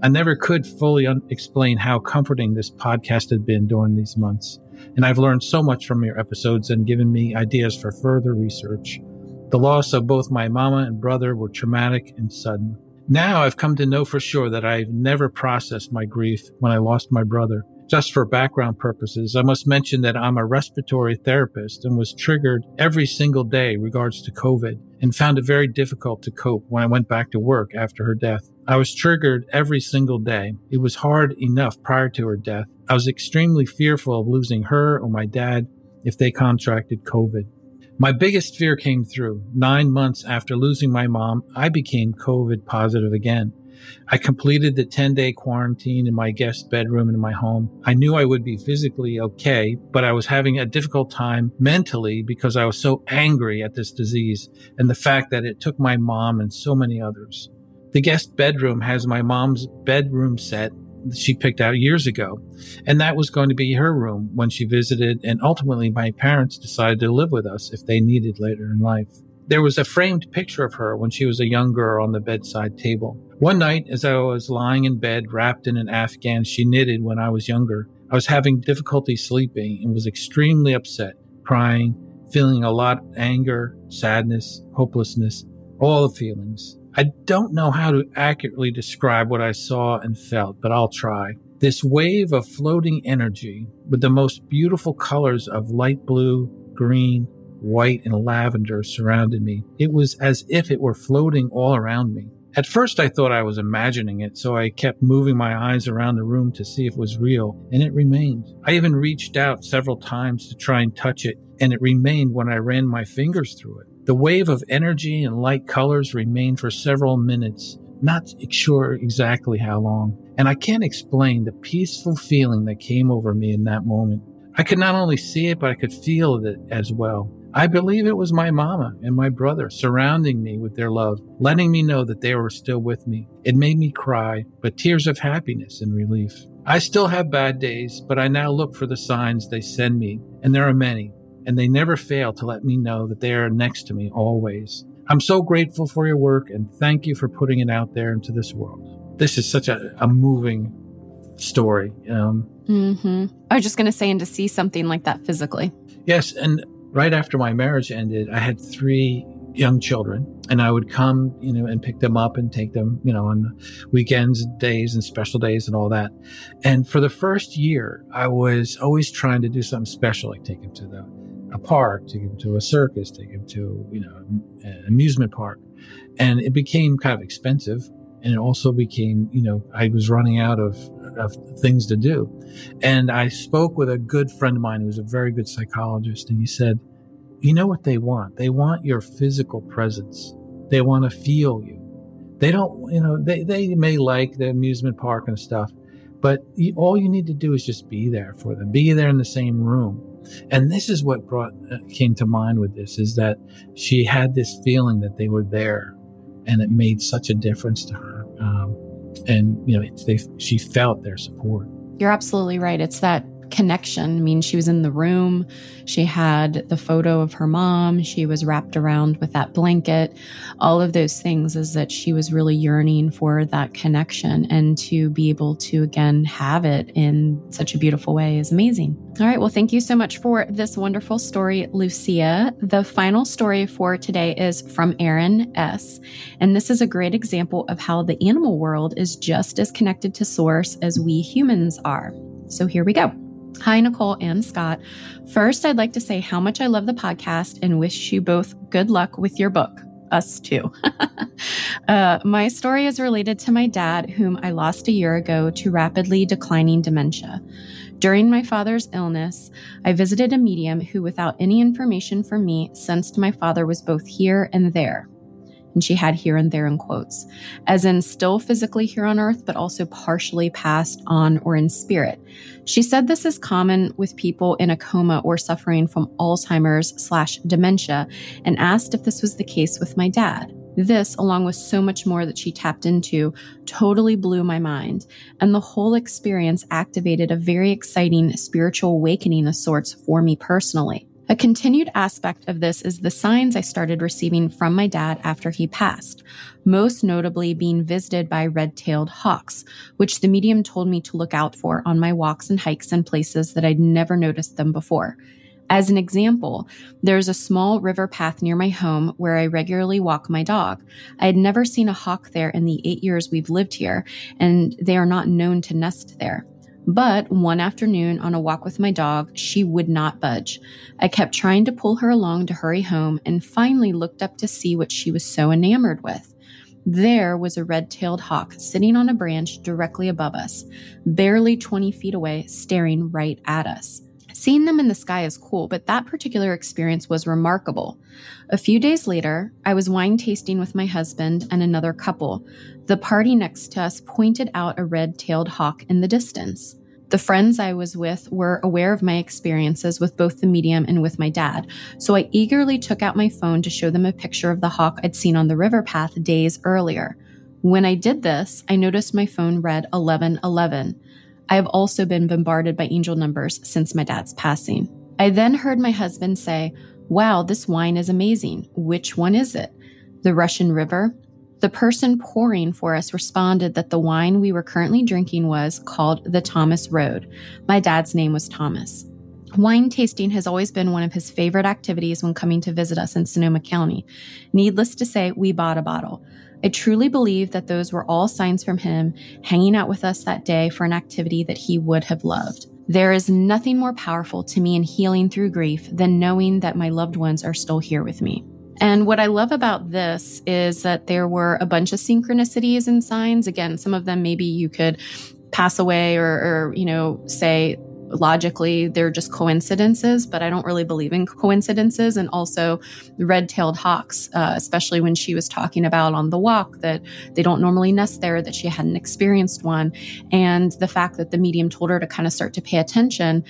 I never could fully un- explain how comforting this podcast had been during these months, and I've learned so much from your episodes and given me ideas for further research. The loss of both my mama and brother were traumatic and sudden. Now I've come to know for sure that I've never processed my grief when I lost my brother. Just for background purposes, I must mention that I'm a respiratory therapist and was triggered every single day regards to COVID and found it very difficult to cope when I went back to work after her death. I was triggered every single day. It was hard enough prior to her death. I was extremely fearful of losing her or my dad if they contracted COVID. My biggest fear came through. Nine months after losing my mom, I became COVID positive again. I completed the 10 day quarantine in my guest bedroom in my home. I knew I would be physically okay, but I was having a difficult time mentally because I was so angry at this disease and the fact that it took my mom and so many others. The guest bedroom has my mom's bedroom set she picked out years ago. And that was going to be her room when she visited. And ultimately, my parents decided to live with us if they needed later in life. There was a framed picture of her when she was a young girl on the bedside table. One night, as I was lying in bed wrapped in an afghan she knitted when I was younger, I was having difficulty sleeping and was extremely upset, crying, feeling a lot of anger, sadness, hopelessness, all the feelings. I don't know how to accurately describe what I saw and felt, but I'll try. This wave of floating energy with the most beautiful colors of light blue, green, white, and lavender surrounded me. It was as if it were floating all around me. At first, I thought I was imagining it, so I kept moving my eyes around the room to see if it was real, and it remained. I even reached out several times to try and touch it, and it remained when I ran my fingers through it. The wave of energy and light colors remained for several minutes, not sure exactly how long, and I can't explain the peaceful feeling that came over me in that moment. I could not only see it, but I could feel it as well. I believe it was my mama and my brother surrounding me with their love, letting me know that they were still with me. It made me cry, but tears of happiness and relief. I still have bad days, but I now look for the signs they send me, and there are many, and they never fail to let me know that they are next to me always. I'm so grateful for your work and thank you for putting it out there into this world. This is such a, a moving story. Um, mm-hmm. I was just going to say, and to see something like that physically. Yes. And right after my marriage ended, I had three young children and I would come, you know, and pick them up and take them, you know, on weekends, days and special days and all that. And for the first year, I was always trying to do something special, like take them to the, a park, take them to a circus, take them to, you know, an amusement park. And it became kind of expensive And it also became, you know, I was running out of, of things to do. And I spoke with a good friend of mine who was a very good psychologist. And he said, you know what they want? They want your physical presence. They want to feel you. They don't, you know, they, they may like the amusement park and stuff, but all you need to do is just be there for them, be there in the same room. And this is what brought, uh, came to mind with this is that she had this feeling that they were there and it made such a difference to her. Um, and, you know, they, she felt their support. You're absolutely right. It's that connection. I mean, she was in the room. She had the photo of her mom. She was wrapped around with that blanket. All of those things is that she was really yearning for that connection and to be able to again have it in such a beautiful way is amazing. All right. Well, thank you so much for this wonderful story, Lucia. The final story for today is from Aaron S. And this is a great example of how the animal world is just as connected to source as we humans are. So here we go. Hi, Nichole and Scott. First, I'd like to say how much I love the podcast and wish you both good luck with your book. Us too. uh, my story is related to my dad, whom I lost a year ago to rapidly declining dementia. During my father's illness, I visited a medium who, without any information from me, sensed my father was both here and there and she had here and there in quotes, as in still physically here on earth, but also partially passed on or in spirit. She said this is common with people in a coma or suffering from Alzheimer's slash dementia and asked if this was the case with my dad. This, along with so much more that she tapped into, totally blew my mind, and the whole experience activated a very exciting spiritual awakening of sorts for me personally. A continued aspect of this is the signs I started receiving from my dad after he passed, most notably being visited by red tailed hawks, which the medium told me to look out for on my walks and hikes in places that I'd never noticed them before. As an example, there's a small river path near my home where I regularly walk my dog. I had never seen a hawk there in the eight years we've lived here, and they are not known to nest there. But one afternoon on a walk with my dog, she would not budge. I kept trying to pull her along to hurry home and finally looked up to see what she was so enamored with. There was a red tailed hawk sitting on a branch directly above us, barely 20 feet away, staring right at us. Seeing them in the sky is cool, but that particular experience was remarkable. A few days later, I was wine tasting with my husband and another couple. The party next to us pointed out a red tailed hawk in the distance. The friends I was with were aware of my experiences with both the medium and with my dad, so I eagerly took out my phone to show them a picture of the hawk I'd seen on the river path days earlier. When I did this, I noticed my phone read 1111. I have also been bombarded by angel numbers since my dad's passing. I then heard my husband say, Wow, this wine is amazing. Which one is it? The Russian River? The person pouring for us responded that the wine we were currently drinking was called the Thomas Road. My dad's name was Thomas. Wine tasting has always been one of his favorite activities when coming to visit us in Sonoma County. Needless to say, we bought a bottle. I truly believe that those were all signs from him hanging out with us that day for an activity that he would have loved. There is nothing more powerful to me in healing through grief than knowing that my loved ones are still here with me. And what I love about this is that there were a bunch of synchronicities and signs. Again, some of them maybe you could pass away or, or you know, say, logically they're just coincidences, but I don't really believe in coincidences. And also red tailed hawks, uh, especially when she was talking about on the walk that they don't normally nest there, that she hadn't experienced one. And the fact that the medium told her to kind of start to pay attention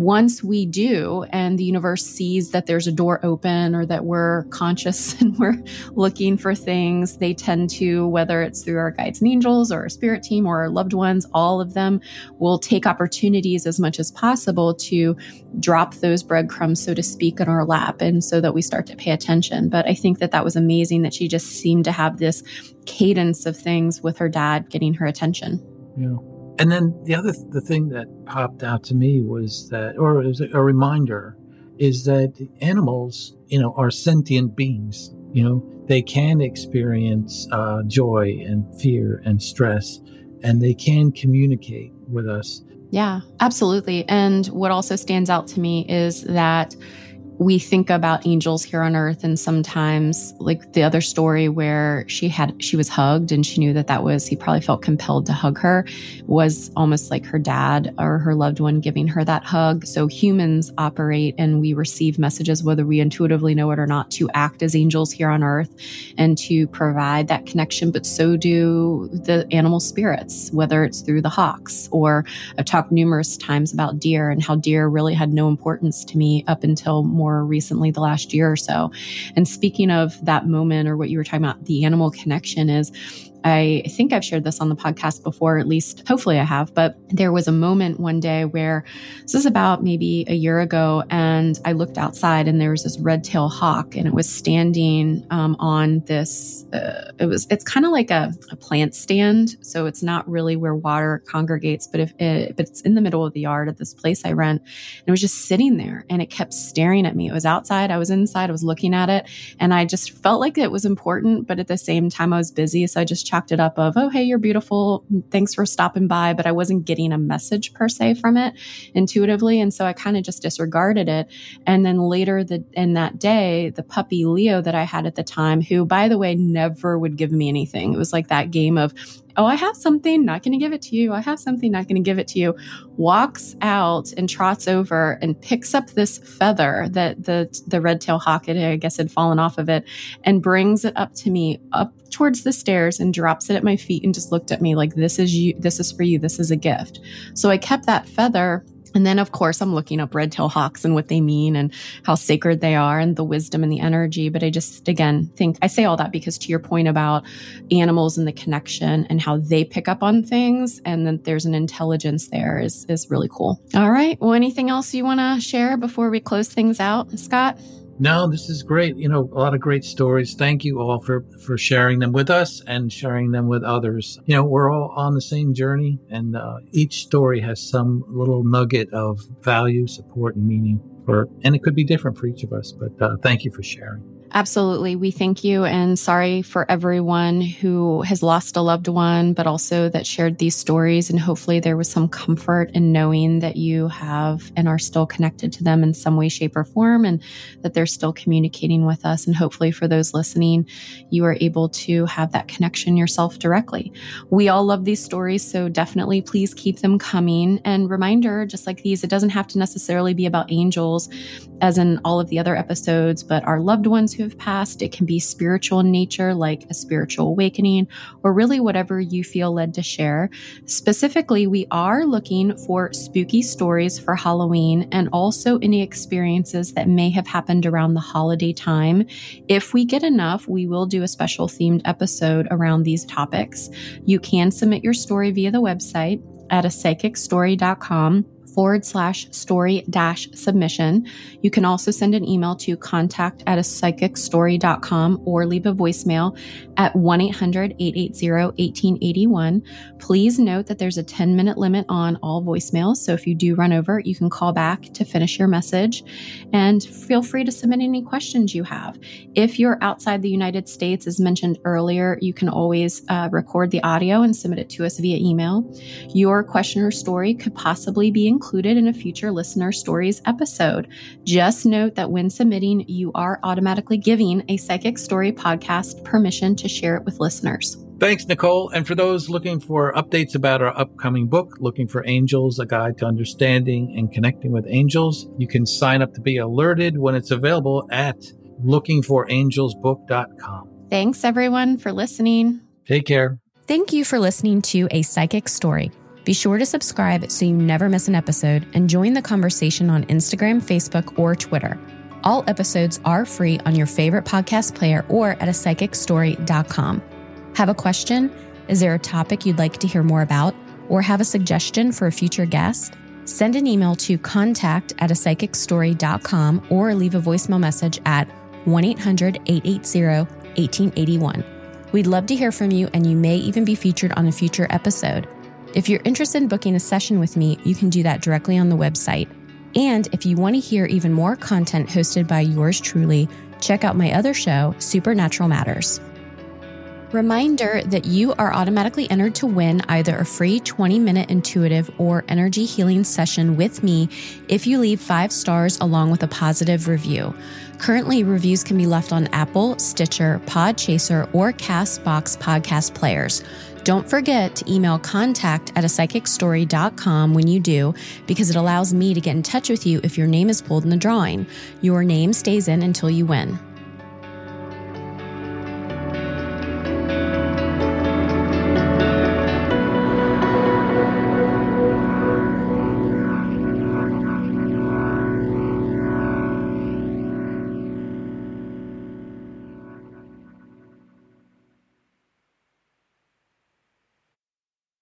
once we do and the universe sees that there's a door open or that we're conscious and we're looking for things they tend to whether it's through our guides and angels or our spirit team or our loved ones all of them will take opportunities as much as possible to drop those breadcrumbs so to speak in our lap and so that we start to pay attention. But i think that that was amazing that she just seemed to have this cadence of things with her dad getting her attention. Yeah and then the other the thing that popped out to me was that, or it was a reminder, is that animals, you know, are sentient beings. You know, they can experience uh, joy and fear and stress, and they can communicate with us. Yeah, absolutely. And what also stands out to me is that we think about angels here on earth and sometimes like the other story where she had she was hugged and she knew that that was he probably felt compelled to hug her was almost like her dad or her loved one giving her that hug. So humans operate and we receive messages whether we intuitively know it or not to act as angels here on earth and to provide that connection. But so do the animal spirits whether it's through the hawks or i've talked numerous times about deer and how deer really had no importance to me up until more more recently, the last year or so. And speaking of that moment or what you were talking about, the animal connection is I think I've shared this on the podcast before, at least hopefully I have, but there was a moment one day where this is about maybe a year ago, and I looked outside and there was this red tail hawk and it was standing um, on this, uh, it was, it's kind of like a, a, plant stand. So it's not really where water congregates, but if it, but it's in the middle of the yard at this place I rent. And it was just sitting there and it kept staring at me. It was outside. I was inside. I was looking at it and I just felt like it was important, but at the same time I was busy. So I just chalked it up of, oh, hey, you're beautiful. Thanks for stopping by. But I wasn't getting a message per se from it intuitively. And so I kind of just disregarded it. And then later the, in that day, the puppy Leo that I had at the time, who by the way, never would give me anything. It was like that game of, oh, I have something, not going to give it to you. I have something, not going to give it to you. Walks out and trots over and picks up this feather that the the red tail hawk, had, I guess, had fallen off of it, and brings it up to me, up towards the stairs, and drops it at my feet, and just looked at me like, "This is you. This is for you. This is a gift." So I kept that feather and then, of course, I'm looking up red tail hawks and what they mean and how sacred they are and the wisdom and the energy. But I just, again, think I say all that because to your point about animals and the connection and how they pick up on things and that there's an intelligence there is, is really cool. All right. Well, anything else you want to share before we close things out, Scott? No, this is great. You know, a lot of great stories. Thank you all for, for sharing them with us and sharing them with others. You know, we're all on the same journey and uh, each story has some little nugget of value, support, and meaning for, and it could be different for each of us, but uh, thank you for sharing. Absolutely. We thank you and sorry for everyone who has lost a loved one, but also that shared these stories. And hopefully there was some comfort in knowing that you have and are still connected to them in some way, shape, or form, and that they're still communicating with us. And hopefully for those listening, you are able to have that connection yourself directly. We all love these stories. So definitely please keep them coming. And reminder, just like these, it doesn't have to necessarily be about angels as in all of the other episodes, but our loved ones who have passed. It can be spiritual in nature, like a spiritual awakening, or really whatever you feel led to share. Specifically, we are looking for spooky stories for Halloween and also any experiences that may have happened around the holiday time. If we get enough, we will do a special themed episode around these topics. You can submit your story via the website at a psychicsstory.com forward slash story dash submission. You can also send an email to contact at a psychicsstory.com or leave a voicemail at 1 800 880 1881. Please note that there's a 10 minute limit on all voicemails. So if you do run over, you can call back to finish your message and feel free to submit any questions you have. If you're outside the United States, as mentioned earlier, you can always uh, record the audio and submit it to us via email. Your question or story could possibly be included included in a future listener stories episode. Just note that when submitting, you are automatically giving a psychic's story podcast permission to share it with listeners. Thanks, Nichole. And for those looking for updates about our upcoming book, Looking for Angels, a guide to understanding and connecting with angels, you can sign up to be alerted when it's available at lookingforangelsbook.com. Thanks, everyone, for listening. Take care. Thank you for listening to A Psychic's Story. Be sure to subscribe so you never miss an episode and join the conversation on Instagram, Facebook, or Twitter. All episodes are free on your favorite podcast player or at a psychicsstory.com. Have a question? Is there a topic you'd like to hear more about? Or have a suggestion for a future guest? Send an email to contact at a psychicsstory.com or leave a voicemail message at 1 800 880 1881. We'd love to hear from you, and you may even be featured on a future episode. If you're interested in booking a session with me, you can do that directly on the website. And if you want to hear even more content hosted by yours truly, check out my other show, Supernatural Matters. Reminder that you are automatically entered to win either a free 20 minute intuitive or energy healing session with me if you leave five stars along with a positive review. Currently, reviews can be left on Apple, Stitcher, Podchaser, or Castbox podcast players. Don't forget to email contact at a psychicsstory.com when you do, because it allows me to get in touch with you if your name is pulled in the drawing. Your name stays in until you win.